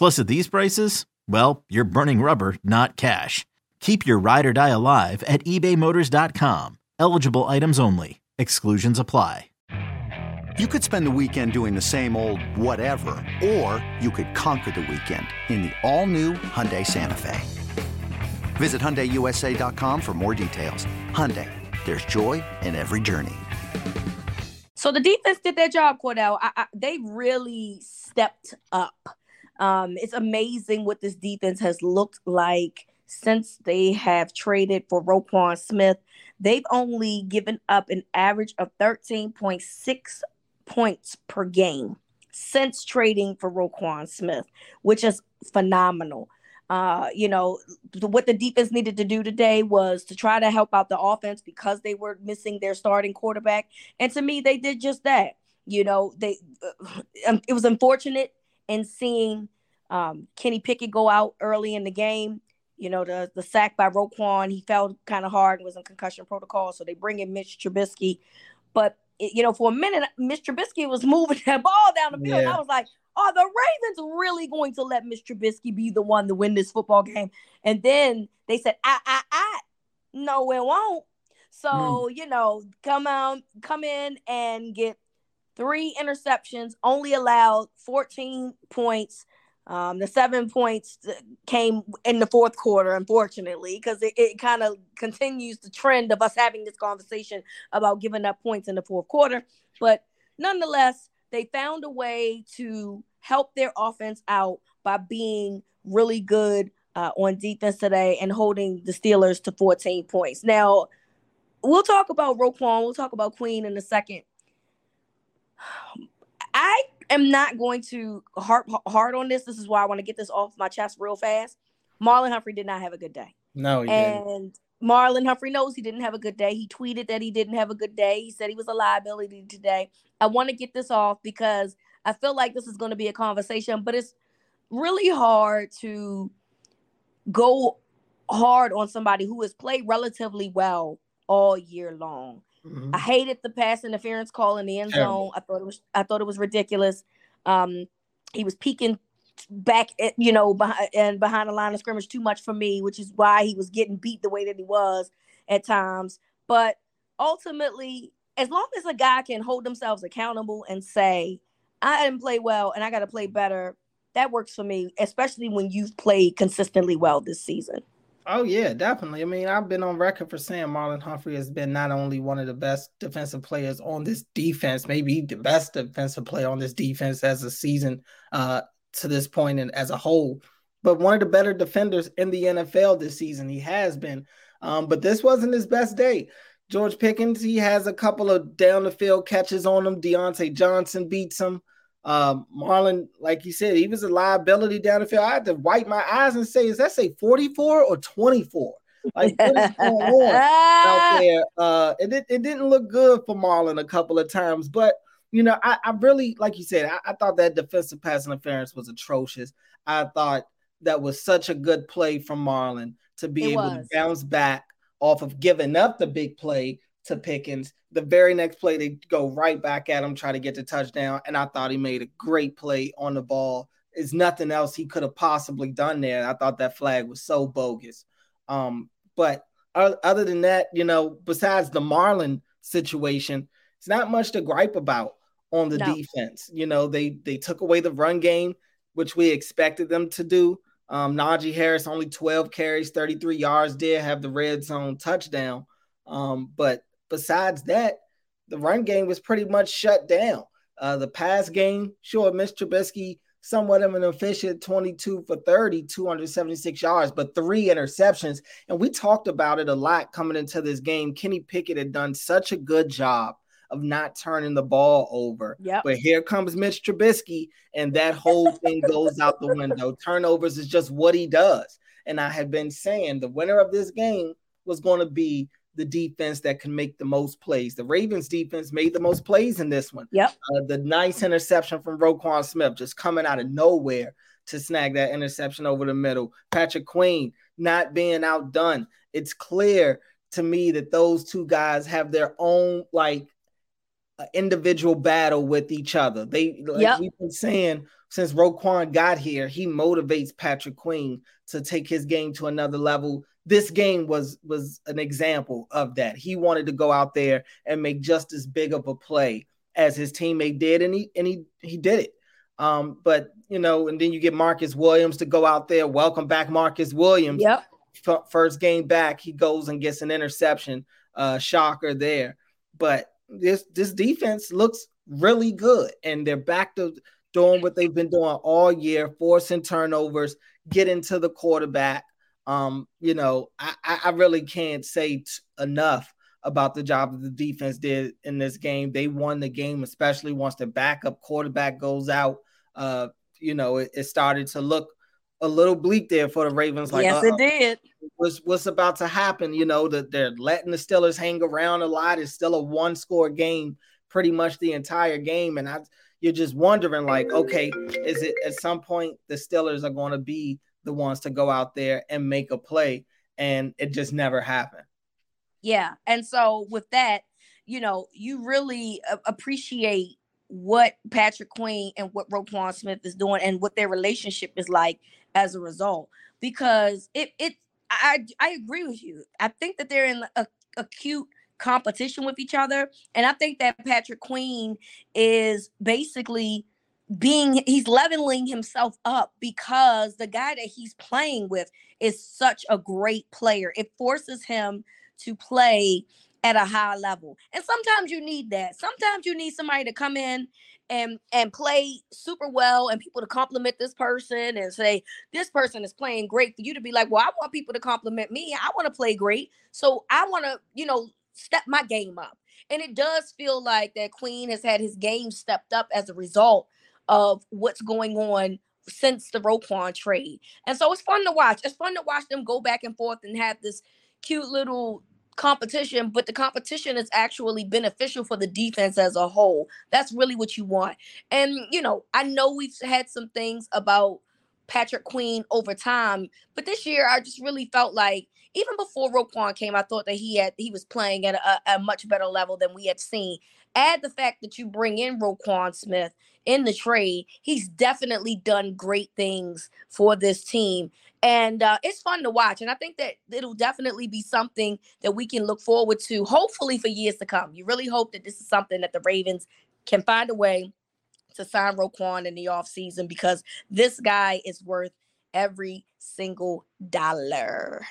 Plus, at these prices, well, you're burning rubber, not cash. Keep your ride or die alive at ebaymotors.com. Eligible items only. Exclusions apply. You could spend the weekend doing the same old whatever, or you could conquer the weekend in the all-new Hyundai Santa Fe. Visit HyundaiUSA.com for more details. Hyundai, there's joy in every journey. So the defense did their job, Cordell. I, I, they really stepped up. Um, it's amazing what this defense has looked like since they have traded for Roquan Smith. They've only given up an average of 13.6 points per game since trading for Roquan Smith, which is phenomenal. Uh, you know, what the defense needed to do today was to try to help out the offense because they were missing their starting quarterback. And to me, they did just that. You know, they uh, it was unfortunate in seeing um, Kenny Pickett go out early in the game. You know, the the sack by Roquan, he fell kind of hard and was in concussion protocol. So they bring in Mitch Trubisky. But, it, you know, for a minute, Mitch Trubisky was moving that ball down the field. Yeah. I was like, are the Ravens really going to let Mitch Trubisky be the one to win this football game? And then they said, I, I, I, no, it won't. So, mm. you know, come out, come in and get three interceptions, only allowed 14 points. Um, the seven points came in the fourth quarter, unfortunately, because it, it kind of continues the trend of us having this conversation about giving up points in the fourth quarter. But nonetheless, they found a way to help their offense out by being really good uh, on defense today and holding the Steelers to 14 points. Now, we'll talk about Roquan, we'll talk about Queen in a second. Am not going to harp hard on this. This is why I want to get this off my chest real fast. Marlon Humphrey did not have a good day. No, and didn't. Marlon Humphrey knows he didn't have a good day. He tweeted that he didn't have a good day. He said he was a liability today. I want to get this off because I feel like this is going to be a conversation, but it's really hard to go hard on somebody who has played relatively well all year long. Mm-hmm. I hated the pass interference call in the end zone. I thought it was I thought it was ridiculous. Um, he was peeking back at, you know behind and behind the line of scrimmage too much for me, which is why he was getting beat the way that he was at times. But ultimately, as long as a guy can hold themselves accountable and say, I didn't play well and I got to play better, that works for me, especially when you've played consistently well this season. Oh yeah, definitely. I mean, I've been on record for saying Marlon Humphrey has been not only one of the best defensive players on this defense, maybe the best defensive player on this defense as a season uh, to this point and as a whole, but one of the better defenders in the NFL this season. He has been, um, but this wasn't his best day. George Pickens, he has a couple of down the field catches on him. Diontae Johnson beats him. Um, Marlon, like you said, he was a liability down the field. I had to wipe my eyes and say, is that say 44 or 24? Like what is going on out there? Uh, it, it didn't look good for Marlon a couple of times, but you know, I, I really, like you said, I, I, thought that defensive pass interference was atrocious. I thought that was such a good play from Marlon to be it able was. to bounce back off of giving up the big play to Pickens. The very next play, they go right back at him, try to get the touchdown. And I thought he made a great play on the ball. There's nothing else he could have possibly done there. I thought that flag was so bogus. Um, but other than that, you know, besides the Marlon situation, it's not much to gripe about on the no. defense. You know, they they took away the run game, which we expected them to do. Um, Najee Harris only 12 carries, 33 yards, did have the red zone touchdown. Um, but besides that, the run game was pretty much shut down. Uh, the pass game, sure, Mr. Trubisky, somewhat of an efficient 22 for 30, 276 yards, but three interceptions. And we talked about it a lot coming into this game. Kenny Pickett had done such a good job of not turning the ball over. Yep. But here comes Mitch Trubisky, and that whole thing goes out the window. Turnovers is just what he does. And I have been saying the winner of this game was going to be the defense that can make the most plays. The Ravens defense made the most plays in this one. Yep. Uh, the nice interception from Roquan Smith just coming out of nowhere to snag that interception over the middle. Patrick Queen not being outdone. It's clear to me that those two guys have their own like individual battle with each other. They like yep. we've been saying since Roquan got here, he motivates Patrick Queen to take his game to another level. This game was was an example of that. He wanted to go out there and make just as big of a play as his teammate did, and he and he he did it. Um, but you know, and then you get Marcus Williams to go out there. Welcome back, Marcus Williams. Yep. F- first game back, he goes and gets an interception. Uh, shocker there. But this this defense looks really good, and they're back to doing what they've been doing all year, forcing turnovers, getting to the quarterback. Um, you know, I, I really can't say t- enough about the job that the defense did in this game. They won the game, especially once the backup quarterback goes out. Uh, you know, it, it started to look a little bleak there for the Ravens. Like, yes, it did. What's what's about to happen? You know that they're letting the Steelers hang around a lot. It's still a one score game, pretty much the entire game, and I you're just wondering like, okay, is it at some point the Steelers are going to be the ones to go out there and make a play, and it just never happened. Yeah, and so with that, you know, you really appreciate what Patrick Queen and what Roquan Smith is doing and what their relationship is like as a result. Because it it I I agree with you. I think that they're in a acute competition with each other. And I think that Patrick Queen is basically being he's leveling himself up because the guy that he's playing with is such a great player. It forces him to play at a high level. And sometimes you need that. Sometimes you need somebody to come in and and play super well and people to compliment this person and say this person is playing great for you to be like, "Well, I want people to compliment me. I want to play great." So I want to, you know, step my game up. And it does feel like that Queen has had his game stepped up as a result of what's going on since the Roquan trade. And so it's fun to watch. It's fun to watch them go back and forth and have this cute little competition, but the competition is actually beneficial for the defense as a whole. That's really what you want. And, you know, I know we've had some things about Patrick Queen over time, but this year I just really felt like even before Roquan came, I thought that he had he was playing at a, a much better level than we had seen. Add the fact that you bring in Roquan Smith in the trade, he's definitely done great things for this team and uh, it's fun to watch. And I think that it'll definitely be something that we can look forward to, hopefully for years to come. You really hope that this is something that the Ravens can find a way to sign Roquan in the offseason because this guy is worth every single dollar.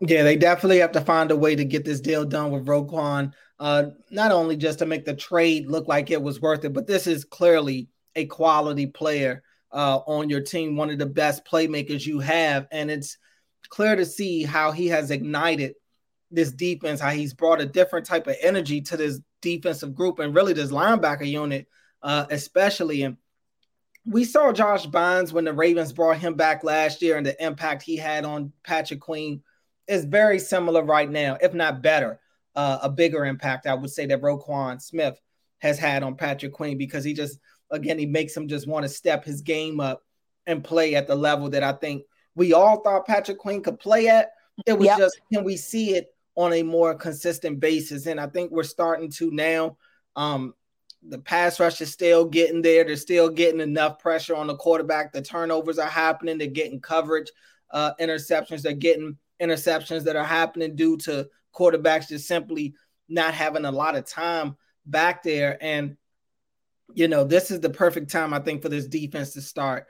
Yeah, they definitely have to find a way to get this deal done with Roquan. Uh, not only just to make the trade look like it was worth it, but this is clearly a quality player uh, on your team, one of the best playmakers you have. And it's clear to see how he has ignited this defense, how he's brought a different type of energy to this defensive group and really this linebacker unit, uh, especially. And we saw Josh Bynes when the Ravens brought him back last year and the impact he had on Patrick Queen is very similar right now, if not better. Uh, a bigger impact, I would say, that Roquan Smith has had on Patrick Queen because he just – again, he makes him just want to step his game up and play at the level that I think we all thought Patrick Queen could play at. It was yep. just can we see it on a more consistent basis. And I think we're starting to now. Um, the pass rush is still getting there. They're still getting enough pressure on the quarterback. The turnovers are happening. They're getting coverage, uh, interceptions. They're getting interceptions that are happening due to quarterbacks just simply not having a lot of time back there. And, you know, this is the perfect time, I think, for this defense to start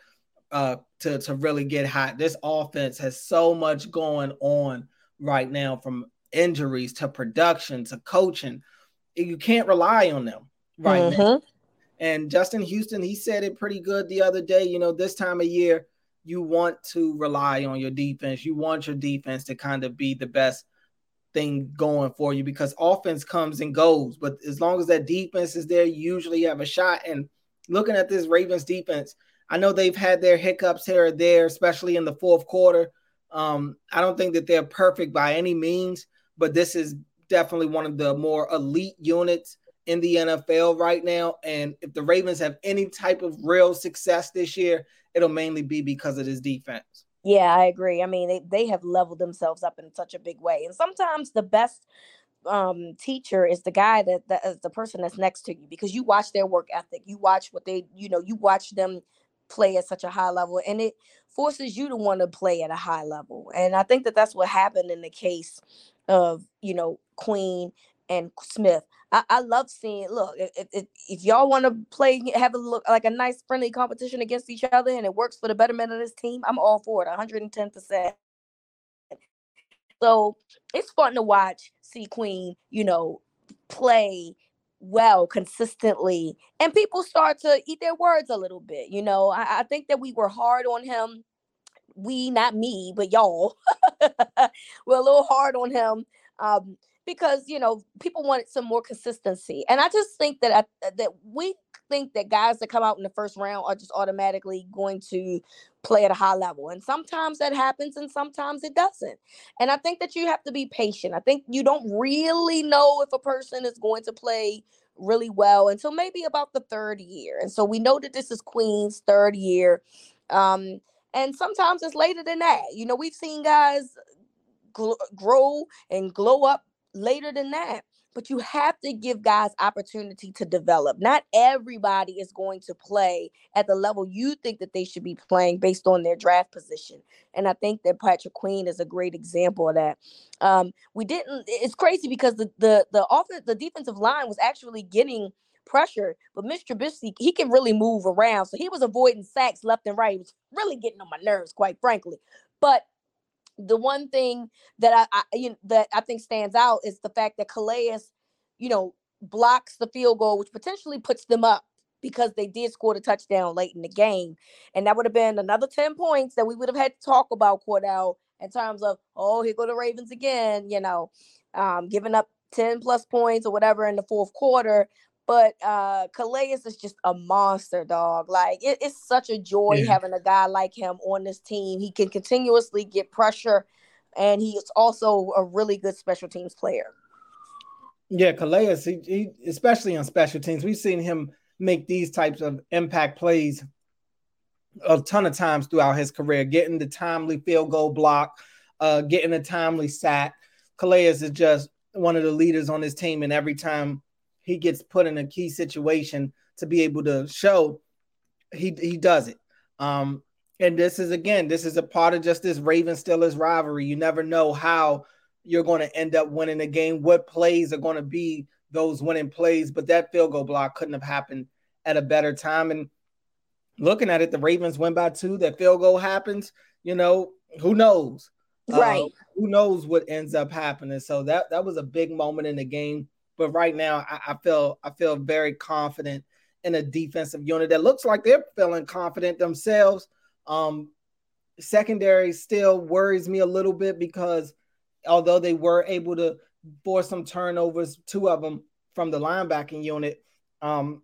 uh, to, to really get hot. This offense has so much going on right now from injuries to production to coaching. You can't rely on them right mm-hmm. now. And Justin Houston, he said it pretty good the other day. You know, this time of year, you want to rely on your defense. You want your defense to kind of be the best thing going for you because offense comes and goes. But as long as that defense is there, you usually have a shot. And looking at this Ravens defense, I know they've had their hiccups here or there, especially in the fourth quarter. Um, I don't think that they're perfect by any means, but this is definitely one of the more elite units in the NFL right now. And if the Ravens have any type of real success this year, it'll mainly be because of this defense. Yeah, I agree. I mean, they, they have leveled themselves up in such a big way. And sometimes the best um teacher is the guy that that is the person that's next to you because you watch their work ethic. You watch what they, you know, you watch them play at such a high level and it forces you to want to play at a high level. And I think that that's what happened in the case of, you know, Queen and Smith. I, I love seeing. Look, if, if, if y'all want to play, have a look like a nice friendly competition against each other, and it works for the betterment of this team, I'm all for it, 110. percent So it's fun to watch. See Queen, you know, play well consistently, and people start to eat their words a little bit. You know, I, I think that we were hard on him. We, not me, but y'all, we're a little hard on him. Um, because you know people wanted some more consistency and i just think that I, uh, that we think that guys that come out in the first round are just automatically going to play at a high level and sometimes that happens and sometimes it doesn't and i think that you have to be patient i think you don't really know if a person is going to play really well until maybe about the third year and so we know that this is queen's third year um and sometimes it's later than that you know we've seen guys grow and glow up later than that but you have to give guys opportunity to develop. Not everybody is going to play at the level you think that they should be playing based on their draft position and i think that patrick queen is a great example of that. Um, we didn't it's crazy because the the the offense the defensive line was actually getting pressure but mr Trubisky, he can really move around so he was avoiding sacks left and right. He was really getting on my nerves quite frankly but the one thing that I, I you know, that I think stands out is the fact that Calais, you know, blocks the field goal, which potentially puts them up because they did score the touchdown late in the game, and that would have been another ten points that we would have had to talk about Cordell in terms of oh here go the Ravens again, you know, um, giving up ten plus points or whatever in the fourth quarter. But uh Calais is just a monster, dog. Like it, it's such a joy yeah. having a guy like him on this team. He can continuously get pressure, and he is also a really good special teams player. Yeah, Calais, he, he, especially on special teams, we've seen him make these types of impact plays a ton of times throughout his career, getting the timely field goal block, uh, getting a timely sack. Calais is just one of the leaders on this team, and every time he gets put in a key situation to be able to show he he does it. Um, and this is again, this is a part of just this Raven Steelers rivalry. You never know how you're going to end up winning the game, what plays are going to be those winning plays. But that field goal block couldn't have happened at a better time. And looking at it, the Ravens win by two. That field goal happens. You know, who knows? Right. Uh, who knows what ends up happening? So that that was a big moment in the game. But right now, I, I feel I feel very confident in a defensive unit that looks like they're feeling confident themselves. Um, secondary still worries me a little bit because although they were able to force some turnovers, two of them from the linebacking unit, um,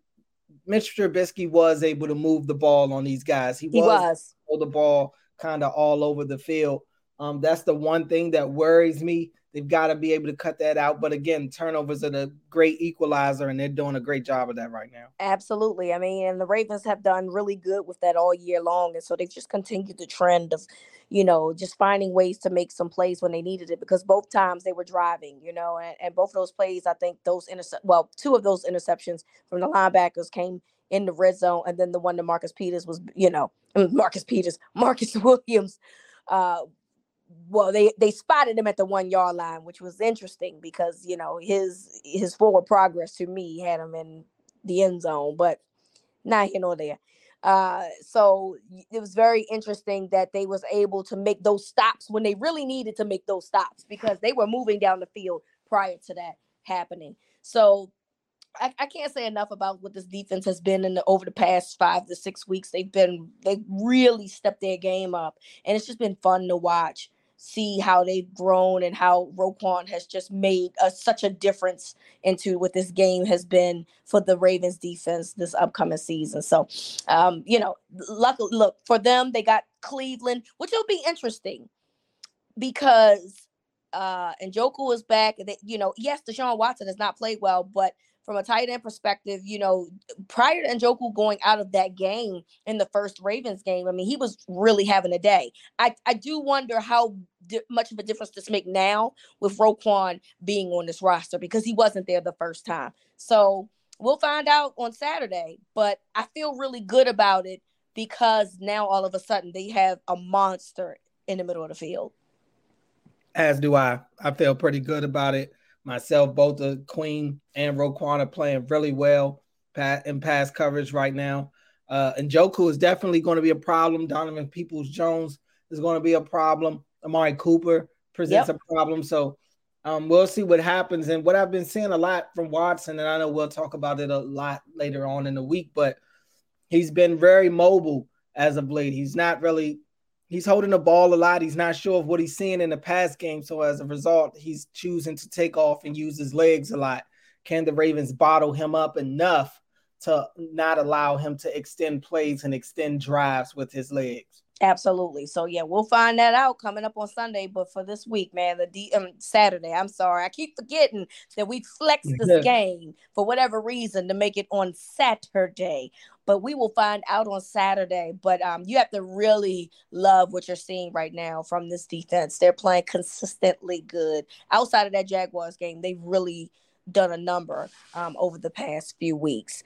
Mitch Trubisky was able to move the ball on these guys. He, he was, was. the ball kind of all over the field. Um, that's the one thing that worries me They've got to be able to cut that out. But again, turnovers are the great equalizer, and they're doing a great job of that right now. Absolutely. I mean, and the Ravens have done really good with that all year long. And so they've just continued the trend of, you know, just finding ways to make some plays when they needed it because both times they were driving, you know, and, and both of those plays, I think those intercept well, two of those interceptions from the linebackers came in the red zone, and then the one to Marcus Peters was, you know, Marcus Peters, Marcus Williams uh well they they spotted him at the one yard line which was interesting because you know his his forward progress to me had him in the end zone but not here nor there. Uh so it was very interesting that they was able to make those stops when they really needed to make those stops because they were moving down the field prior to that happening. So I, I, can't say enough about what this defense has been in the, over the past five to six weeks. They've been they really stepped their game up, and it's just been fun to watch see how they've grown and how Roquan has just made a, such a difference into what this game has been for the Ravens defense this upcoming season. So, um, you know, luck, look for them, they got Cleveland, which will be interesting because uh Njoku is back. They, you know, yes, Deshaun Watson has not played well, but from a tight end perspective, you know, prior to Njoku going out of that game in the first Ravens game, I mean, he was really having a day. I, I do wonder how di- much of a difference this make now with Roquan being on this roster because he wasn't there the first time. So we'll find out on Saturday, but I feel really good about it because now all of a sudden they have a monster in the middle of the field. As do I. I feel pretty good about it myself, both the Queen and Roquan are playing really well in pass coverage right now. Uh, Njoku is definitely going to be a problem. Donovan Peoples Jones is going to be a problem. Amari Cooper presents yep. a problem. So um, we'll see what happens. And what I've been seeing a lot from Watson, and I know we'll talk about it a lot later on in the week, but he's been very mobile as of late. He's not really he's holding the ball a lot. He's not sure of what he's seeing in the pass game. So as a result, he's choosing to take off and use his legs a lot. Can the Ravens bottle him up enough to not allow him to extend plays and extend drives with his legs? Absolutely. So yeah, we'll find that out coming up on Sunday. But for this week, man, the D um, Saturday. I'm sorry, I keep forgetting that we flexed this game for whatever reason to make it on Saturday. But we will find out on Saturday. But um, you have to really love what you're seeing right now from this defense. They're playing consistently good. Outside of that Jaguars game, they've really done a number um, over the past few weeks.